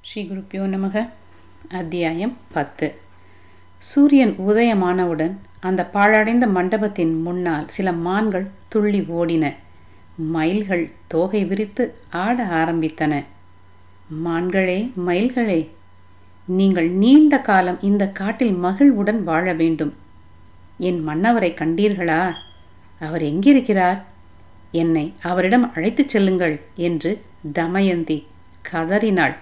ஸ்ரீ குருப்பியோ நமக. அத்தியாயம் பத்து. சூரியன் உதயமானவுடன் அந்த பாழடைந்த மண்டபத்தின் முன்னால் சில மான்கள் துள்ளி ஓடின. மயில்கள் தோகை விரித்து ஆட ஆரம்பித்தன. மான்களே மயில்களே நீங்கள் நீண்ட காலம் இந்த காட்டில் மகிழ்வுடன் வாழ வேண்டும். என் மன்னவரை கண்டீர்களா? அவர் எங்கிருக்கிறார்? என்னை அவரிடம் அழைத்துச் செல்லுங்கள் என்று தமயந்தி கதறினாள்.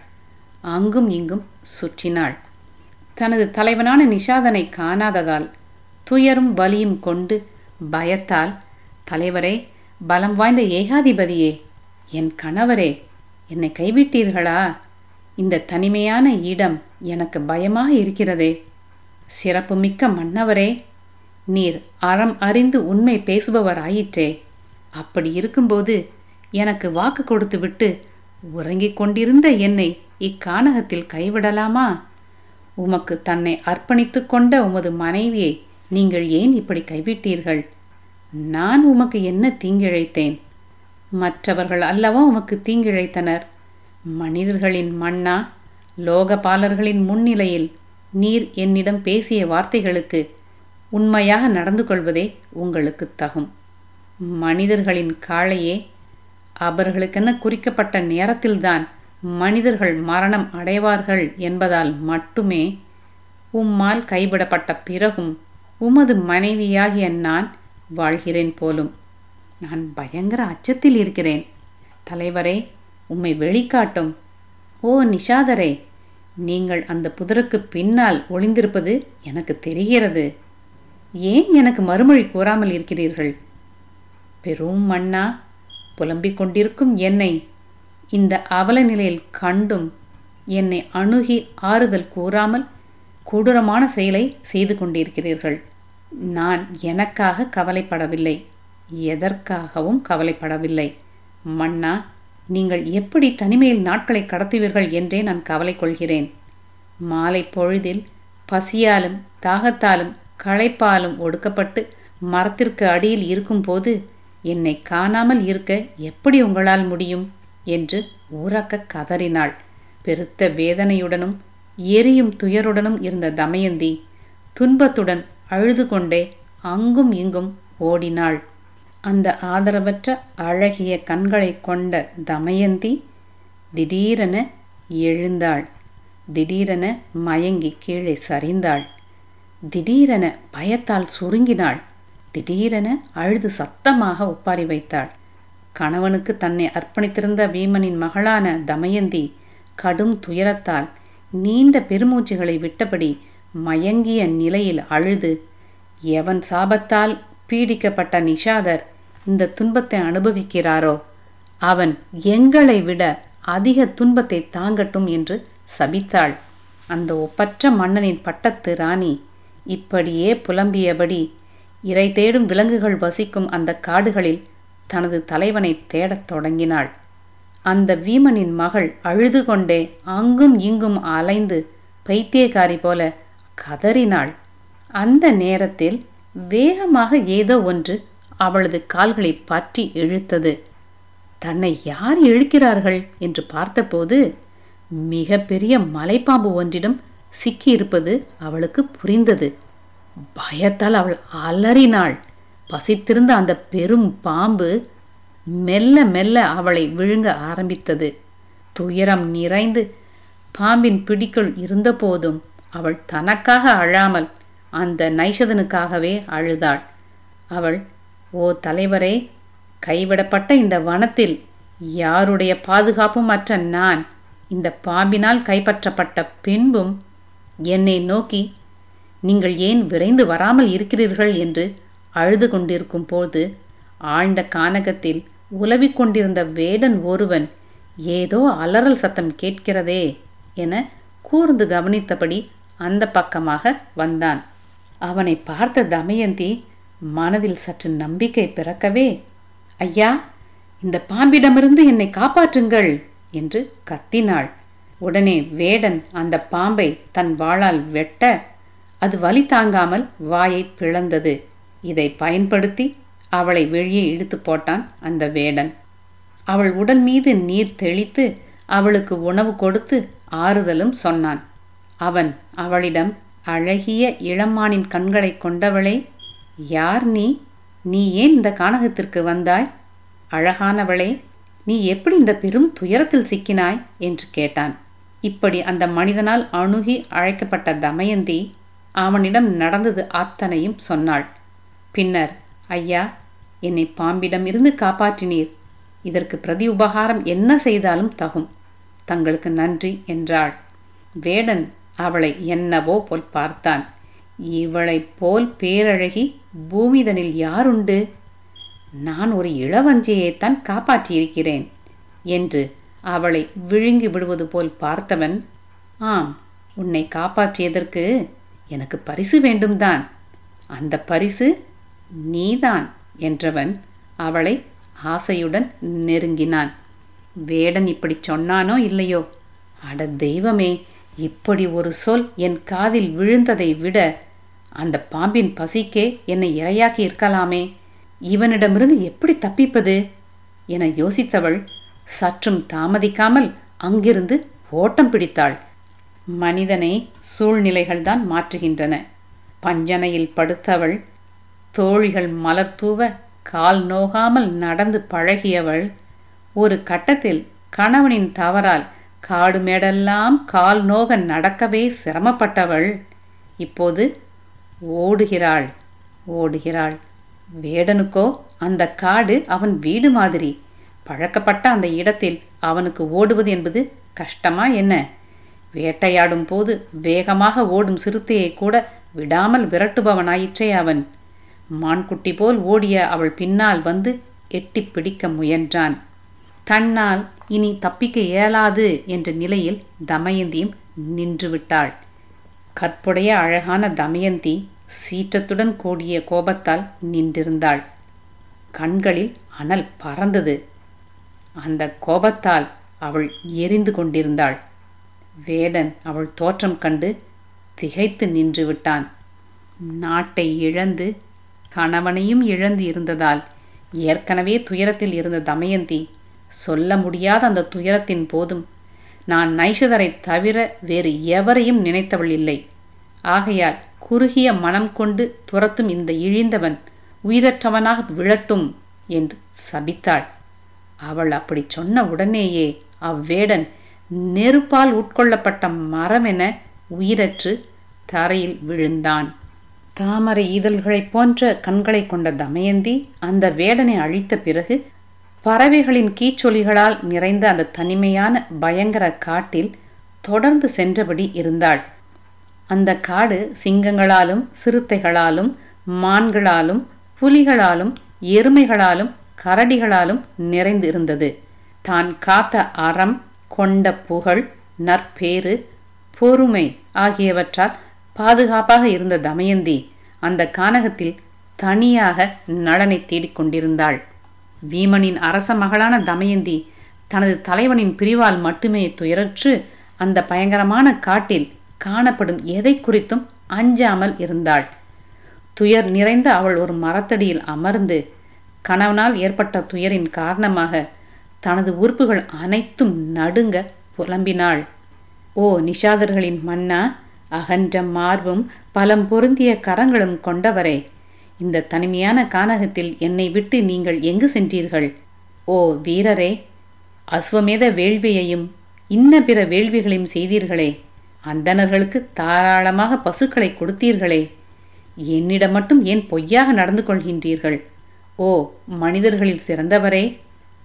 அங்கும் இங்கும் சுற்றினாள். தனது தலைவனான நிஷாதனை காணாததால் துயரும் வலியும் கொண்டு பயத்தால் தலைவரே பலம் வாய்ந்த ஏகாதிபதியே என் கணவரே என்னை கைவிட்டீர்களா? இந்த தனிமையான இடம் எனக்கு பயமாக இருக்கிறதே. சிறப்புமிக்க மன்னவரே நீர் அறம் அறிந்து உண்மை பேசுபவராயிற்றே. அப்படி இருக்கும்போது எனக்கு வாக்கு கொடுத்துவிட்டு உறங்கிக் கொண்டிருந்த என்னை இக்கானகத்தில் கைவிடலாமா? உமக்கு தன்னை அர்ப்பணித்து கொண்ட உமது மனைவியை நீங்கள் ஏன் இப்படி கைவிட்டீர்கள்? நான் உமக்கு என்ன தீங்கிழைத்தேன்? மற்றவர்கள் அல்லவா உமக்கு தீங்கிழைத்தனர்? மனிதர்களின் மன்னா லோகபாலர்களின் முன்னிலையில் நீர் என்னிடம் பேசிய வார்த்தைகளுக்கு உண்மையாக நடந்து கொள்வதே உங்களுக்கு தகும். மனிதர்களின் காளையே அவர்களுக்கென குறிக்கப்பட்ட நேரத்தில்தான் மனிதர்கள் மரணம் அடைவார்கள் என்பதால் மட்டுமே உம்மால் கைவிடப்பட்ட பிறகும் உமது மனைவியாகிய நான் வாழ்கிறேன் போலும். நான் பயங்கர அச்சத்தில் இருக்கிறேன். தலைவரே உம்மை வெளிக்காட்டும். ஓ நிஷாதரே நீங்கள் அந்த புதருக்கு பின்னால் ஒளிந்திருப்பது எனக்கு தெரிகிறது. ஏன் எனக்கு மறுமொழி கூறாமல் இருக்கிறீர்கள்? பெரும் மன்னா புலம்பிக் கொண்டிருக்கும் என்னை இந்த அவல நிலையில் கண்டும் என்னை அணுகி ஆறுதல் கூறாமல் கொடூரமான செயலை செய்து கொண்டிருக்கிறீர்கள். நான் எனக்காக கவலைப்படவில்லை எதற்காகவும் கவலைப்படவில்லை. மன்னா நீங்கள் எப்படி தனிமையில் நாட்களை கடத்துவீர்கள் என்றே நான் கவலை கொள்கிறேன். மாலை பொழுதில் பசியாலும் தாகத்தாலும் களைப்பாலும் ஒடுக்கப்பட்டு மரத்திற்கு அடியில் இருக்கும்போது என்னை காணாமல் இருக்க எப்படி உங்களால் முடியும்? என்று ஊறக்க கதறினாள். பெருத்த வேதனையுடனும் எரியும் துயருடனும் இருந்த தமயந்தி துன்பத்துடன் அழுது கொண்டே அங்கும் இங்கும் ஓடினாள். அந்த ஆதரவற்ற அழகிய கண்களை கொண்ட தமயந்தி திடீரென எழுந்தாள். திடீரென மயங்கி கீழே சரிந்தாள். திடீரென பயத்தால் சுருங்கினாள். திடீரென அழுது சத்தமாக ஒப்பாரி வைத்தாள். கணவனுக்கு தன்னை அர்ப்பணித்திருந்த வீமனின் மகளான தமயந்தி கடும் துயரத்தால் நீண்ட பெருமூச்சுகளை விட்டபடி மயங்கிய நிலையில் அழுது எவன் சாபத்தால் பீடிக்கப்பட்ட நிஷாதர் இந்த துன்பத்தை அனுபவிக்கிறாரோ? அவன் எங்களை விட அதிக துன்பத்தை தாங்கட்டும் என்று சபித்தாள். அந்த ஒப்பற்ற மன்னனின் பட்டத்து ராணி இப்படியே புலம்பியபடி இறை தேடும் விலங்குகள் வசிக்கும் அந்த காடுகளில் தனது தலைவனை தேடத் தொடங்கினாள். அந்த வீமனின் மகள் அழுது கொண்டே அங்கும் இங்கும் அலைந்து பைத்தியக்காரி போல கதறினாள். அந்த நேரத்தில் வேகமாக ஏதோ ஒன்று அவளது கால்களை பற்றி இழுத்தது. தன்னை யார் இழுக்கிறார்கள்? என்று பார்த்தபோது மிக பெரிய மலைப்பாம்பு ஒன்றிடம் சிக்கியிருப்பது அவளுக்கு புரிந்தது. பயத்தால் அவள் அலறினாள். பசித்திருந்த அந்த பெரும் பாம்பு மெல்ல மெல்ல அவளை விழுங்க ஆரம்பித்தது. துயரம் நிறைந்து பாம்பின் பிடிக்குள் இருந்தபோதும் அவள் தனக்காக அழாமல் அந்த நைஷதனுக்காகவே அழுதாள். அவள் ஓ தலைவரே கைவிடப்பட்ட இந்த வனத்தில் யாருடைய பாதுகாப்பும் அற்ற நான் இந்த பாம்பினால் கைப்பற்றப்பட்ட பின்பும் என்னை நோக்கி நீங்கள் ஏன் விரைந்து வராமல் இருக்கிறீர்கள்? என்று அழுது கொண்டிருக்கும் போது ஆழ்ந்த கானகத்தில் உலவிக் கொண்டிருந்த வேடன் ஒருவன் ஏதோ அலறல் சத்தம் கேட்கிறதே என கூர்ந்து கவனித்தபடி அந்த பக்கமாக வந்தான். அவனை பார்த்த தமயந்தி மனதில் சற்று நம்பிக்கை பிறக்கவே ஐயா இந்த பாம்பிடமிருந்து என்னை காப்பாற்றுங்கள் என்று கத்தினாள். உடனே வேடன் அந்த பாம்பை தன் வாளால் வெட்ட அது வலி தாங்காமல் வாயை பிளந்தது. இதை பயன்படுத்தி அவளை வெளியே இழுத்து போட்டான் அந்த வேடன். அவள் உடல் மீது நீர் தெளித்து அவளுக்கு உணவு கொடுத்து ஆறுதலும் சொன்னான். அவன் அவளிடம் அழகிய இளமானின் கண்களை கொண்டவளே யார் நீ? நீ ஏன் இந்த கானகத்திற்கு வந்தாய்? அழகானவளே நீ எப்படி இந்த பெரும் துயரத்தில் சிக்கினாய்? என்று கேட்டான். இப்படி அந்த மனிதனால் அணுகி அழைக்கப்பட்ட தமயந்தி அவனிடம் நடந்தது அத்தனையும் சொன்னாள். பின்னர் ஐயா என்னை பாம்பிடம் இருந்து காப்பாற்றினீர். இதற்கு பிரதி உபகாரம் என்ன செய்தாலும் தகும். தங்களுக்கு நன்றி என்றாள். வேடன் அவளை என்னவோ போல் பார்த்தான். இவளைப் போல் பேரழகி பூமிதனில் யாருண்டு? நான் ஒரு இளவஞ்சியைத்தான் காப்பாற்றியிருக்கிறேன் என்று அவளை விழுங்கி விடுவது போல் பார்த்தவன் ஆம் உன்னை காப்பாற்றியதற்கு எனக்கு பரிசு வேண்டும்தான். அந்த பரிசு நீதான் என்றவன் அவளை ஆசையுடன் நெருங்கினான். வேடன் இப்படி சொன்னானோ இல்லையோ? அட தெய்வமே இப்படி ஒரு சொல் என் காதில் விழுந்ததை விட அந்த பாம்பின் பசிக்கே என்னை இரையாக்கி இருக்கலாமே. இவனிடமிருந்து எப்படி தப்பிப்பது? என யோசித்தவள் சற்றும் தாமதிக்காமல் அங்கிருந்து ஓட்டம் பிடித்தாள். மனிதனை சூழ்நிலைகள்தான் மாற்றுகின்றன. பஞ்சனையில் படுத்தவள் தோழிகள் மலர் தூவ கால் நோகாமல் நடந்து பழகியவள் ஒரு கட்டத்தில் கணவனின் தவறால் காடு மேடெல்லாம் கால் நோக நடக்கவே சிரமப்பட்டவள். இப்போது ஓடுகிறாள் ஓடுகிறாள். வேடனுக்கோ அந்த காடு அவன் வீடு மாதிரி. பழக்கப்பட்ட அந்த இடத்தில் அவனுக்கு ஓடுவது என்பது கஷ்டமா என்ன? வேட்டையாடும் போது வேகமாக ஓடும் சிறுத்தையை கூட விடாமல் விரட்டுபவனாயிற்றே அவன். மான்குட்டி போல் ஓடிய அவள் பின்னால் வந்து எட்டி பிடிக்க முயன்றான். தன்னால் இனி தப்பிக்க இயலாது என்ற நிலையில் தமயந்தியும் நின்றுவிட்டாள். கற்புடைய அழகான தமயந்தி சீற்றத்துடன் கூடிய கோபத்தால் நின்றிருந்தாள். கண்களில் அனல் பறந்தது. அந்த கோபத்தால் அவள் எரிந்து கொண்டிருந்தாள். வேடன் அவள் தோற்றம் கண்டு திகைத்து நின்று விட்டான் நாட்டை இழந்து கணவனையும் இழந்து இருந்ததால் ஏற்கனவே துயரத்தில் இருந்த தமயந்தி சொல்ல முடியாத அந்த துயரத்தின் போதும் நான் நைஷதரை தவிர வேறு எவரையும் நினைத்தவள் இல்லை. ஆகையால் குறுகிய மனம் கொண்டு துரத்தும் இந்த இழிந்தவன் உயிரற்றவனாக விழட்டும் என்று சபித்தாள். அவள் அப்படி சொன்ன உடனேயே அவ்வேடன் நெருப்பால் உட்கொள்ளப்பட்ட மரமென உயிரற்று தரையில் விழுந்தான். தாமரை இதழ்களைப் போன்ற கண்களை கொண்ட தமயந்தி அந்த வேடனை அழித்த பிறகு பறவைகளின் கீச்சொலிகளால் நிறைந்த அந்த தனிமையான பயங்கர காட்டில் தொடர்ந்து சென்றபடி இருந்தாள். அந்த காடு சிங்கங்களாலும் சிறுத்தைகளாலும் மான்களாலும் புலிகளாலும் எருமைகளாலும் கரடிகளாலும் நிறைந்து இருந்தது தான் காத்த அறம் கொண்ட புகழ் நற்பேறு பொறுமை ஆகியவற்றால் பாதுகாப்பாக இருந்த தமயந்தி அந்த கானகத்தில் தனியாக நலனை தேடிக்கொண்டிருந்தாள். வீமனின் அரச மகளான தமயந்தி தனது தலைவனின் பிரிவால் மட்டுமே துயரற்று அந்த பயங்கரமான காட்டில் காணப்படும் எதை குறித்தும் அஞ்சாமல் இருந்தாள். துயர் நிறைந்த அவள் ஒரு மரத்தடியில் அமர்ந்து கணவனால் ஏற்பட்ட துயரின் காரணமாக தனது உறுப்புகள் அனைத்தும் நடுங்க புலம்பினாள். ஓ நிஷாதர்களின் மன்னா அகன்ற மார்பும் பலம் பொருந்திய கரங்களும் கொண்டவரே! இந்த தனிமையான கானகத்தில் என்னை விட்டு நீங்கள் எங்கு சென்றீர்கள்? ஓ வீரரே அஸ்வமேத வேள்வியையும் இன்ன பிற வேள்விகளையும் செய்தீர்களே. அந்தணர்களுக்கு தாராளமாக பசுக்களை கொடுத்தீர்களே. என்னிடம் மட்டும் ஏன் பொய்யாக நடந்து கொள்கின்றீர்கள்? ஓ மனிதர்களில் சிறந்தவரே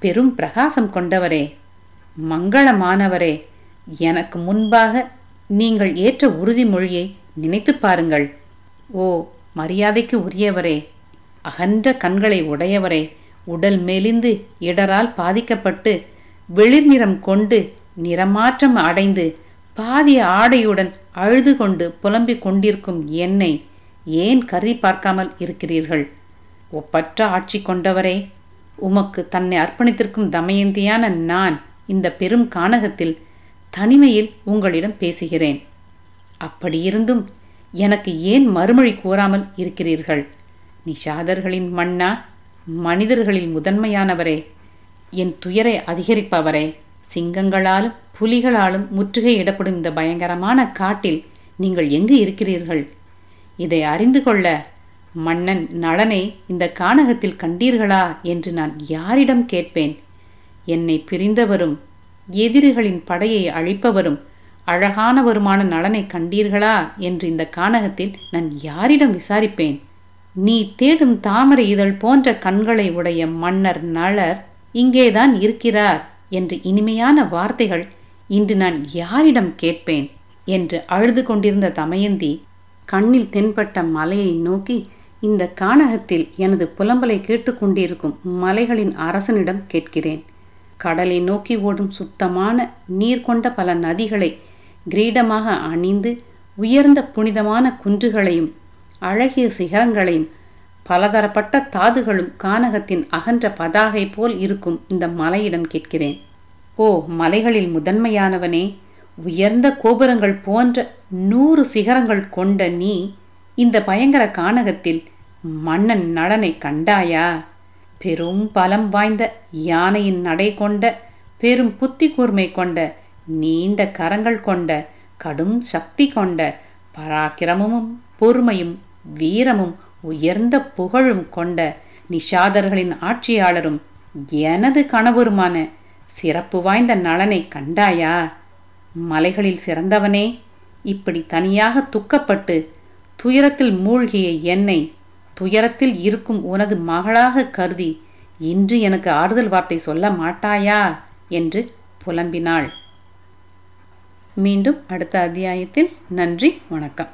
பெரும் பிரகாசம் கொண்டவரே. மங்களமானவரே எனக்கு முன்பாக நீங்கள் ஏற்ற உறுதிமொழியை நினைத்து பாருங்கள். ஓ மரியாதைக்கு உரியவரே அகன்ற கண்களை உடையவரே உடல் மெலிந்து இடரால் பாதிக்கப்பட்டு வெளிர் நிறம் கொண்டு நிறமாற்றம் அடைந்து பாதிய ஆடையுடன் அழுது கொண்டு புலம்பிக் கொண்டிருக்கும் என்னை ஏன் கருதி பார்க்காமல் இருக்கிறீர்கள்? ஒப்பற்ற ஆட்சி கொண்டவரே உமக்கு தன்னை அர்ப்பணித்திருக்கும் தமயந்தியான நான் இந்த பெரும் கானகத்தில் தனிமையில் உங்களிடம் பேசுகிறேன். அப்படியிருந்தும் எனக்கு ஏன் மறுமொழி கூறாமல் இருக்கிறீர்கள்? நிஷாதர்களின் மன்னா மனிதர்களில் முதன்மையானவரே என் துயரை அதிகரிப்பவரே. சிங்கங்களாலும் புலிகளாலும் முற்றுகையிடப்படும் இந்த பயங்கரமான காட்டில் நீங்கள் எங்கு இருக்கிறீர்கள்? இதை அறிந்து கொள்ள மன்னன் நளனை இந்த கானகத்தில் கண்டீர்களா என்று நான் யாரிடம் கேட்பேன்? என்னை பிரிந்தவரும் எதிரிகளின் படையை அழிப்பவரும் அழகானவருமான நலனை கண்டீர்களா? என்று இந்த கானகத்தில் நான் யாரிடம் விசாரிப்பேன்? நீ தேடும் தாமரை இதழ் போன்ற கண்களை உடைய மன்னர் நளர் இங்கேதான் இருக்கிறார் என்று இனிமையான வார்த்தைகள் இன்று நான் யாரிடம் கேட்பேன்? என்று அழுது கொண்டிருந்த தமயந்தி கண்ணில் தென்பட்ட மலையை நோக்கி இந்த கானகத்தில் எனது புலம்பலை கேட்டுக்கொண்டிருக்கும் மலைகளின் அரசனிடம் கேட்கிறேன். கடலை நோக்கி ஓடும் சுத்தமான நீர் கொண்ட பல நதிகளை கிரீடமாக அணிந்து உயர்ந்த புனிதமான குன்றுகளையும் அழகிய சிகரங்களையும் பலதரப்பட்ட தாதுகளும் கானகத்தின் அகன்ற பதாகை போல் இருக்கும் இந்த மலையிடம் கேட்கிறேன். ஓ மலைகளில் முதன்மையானவனே உயர்ந்த கோபுரங்கள் போன்ற நூறு சிகரங்கள் கொண்ட நீ இந்த பயங்கர கானகத்தில் மன்னன் நலனை கண்டாயா? பெரும் பலம் வாய்ந்த யானையின் நடை கொண்ட பெரும் புத்தி கூர்மை கொண்ட நீண்ட கரங்கள் கொண்ட கடும் சக்தி கொண்ட பராக்கிரமமும் பொறுமையும் வீரமும் உயர்ந்த புகழும் கொண்ட நிஷாதர்களின் ஆட்சியாளரும் எனது கணவருமான சிறப்பு வாய்ந்த நலனை கண்டாயா? மலைகளில் சிறந்தவனே இப்படி தனியாக துக்கப்பட்டு துயரத்தில் மூழ்கிய என்னை துயரத்தில் இருக்கும் உனது மகளாக கருதி இன்று எனக்கு ஆறுதல் வார்த்தை சொல்ல மாட்டாயா? என்று புலம்பினாள். மீண்டும் அடுத்த அத்தியாயத்தில். நன்றி வணக்கம்.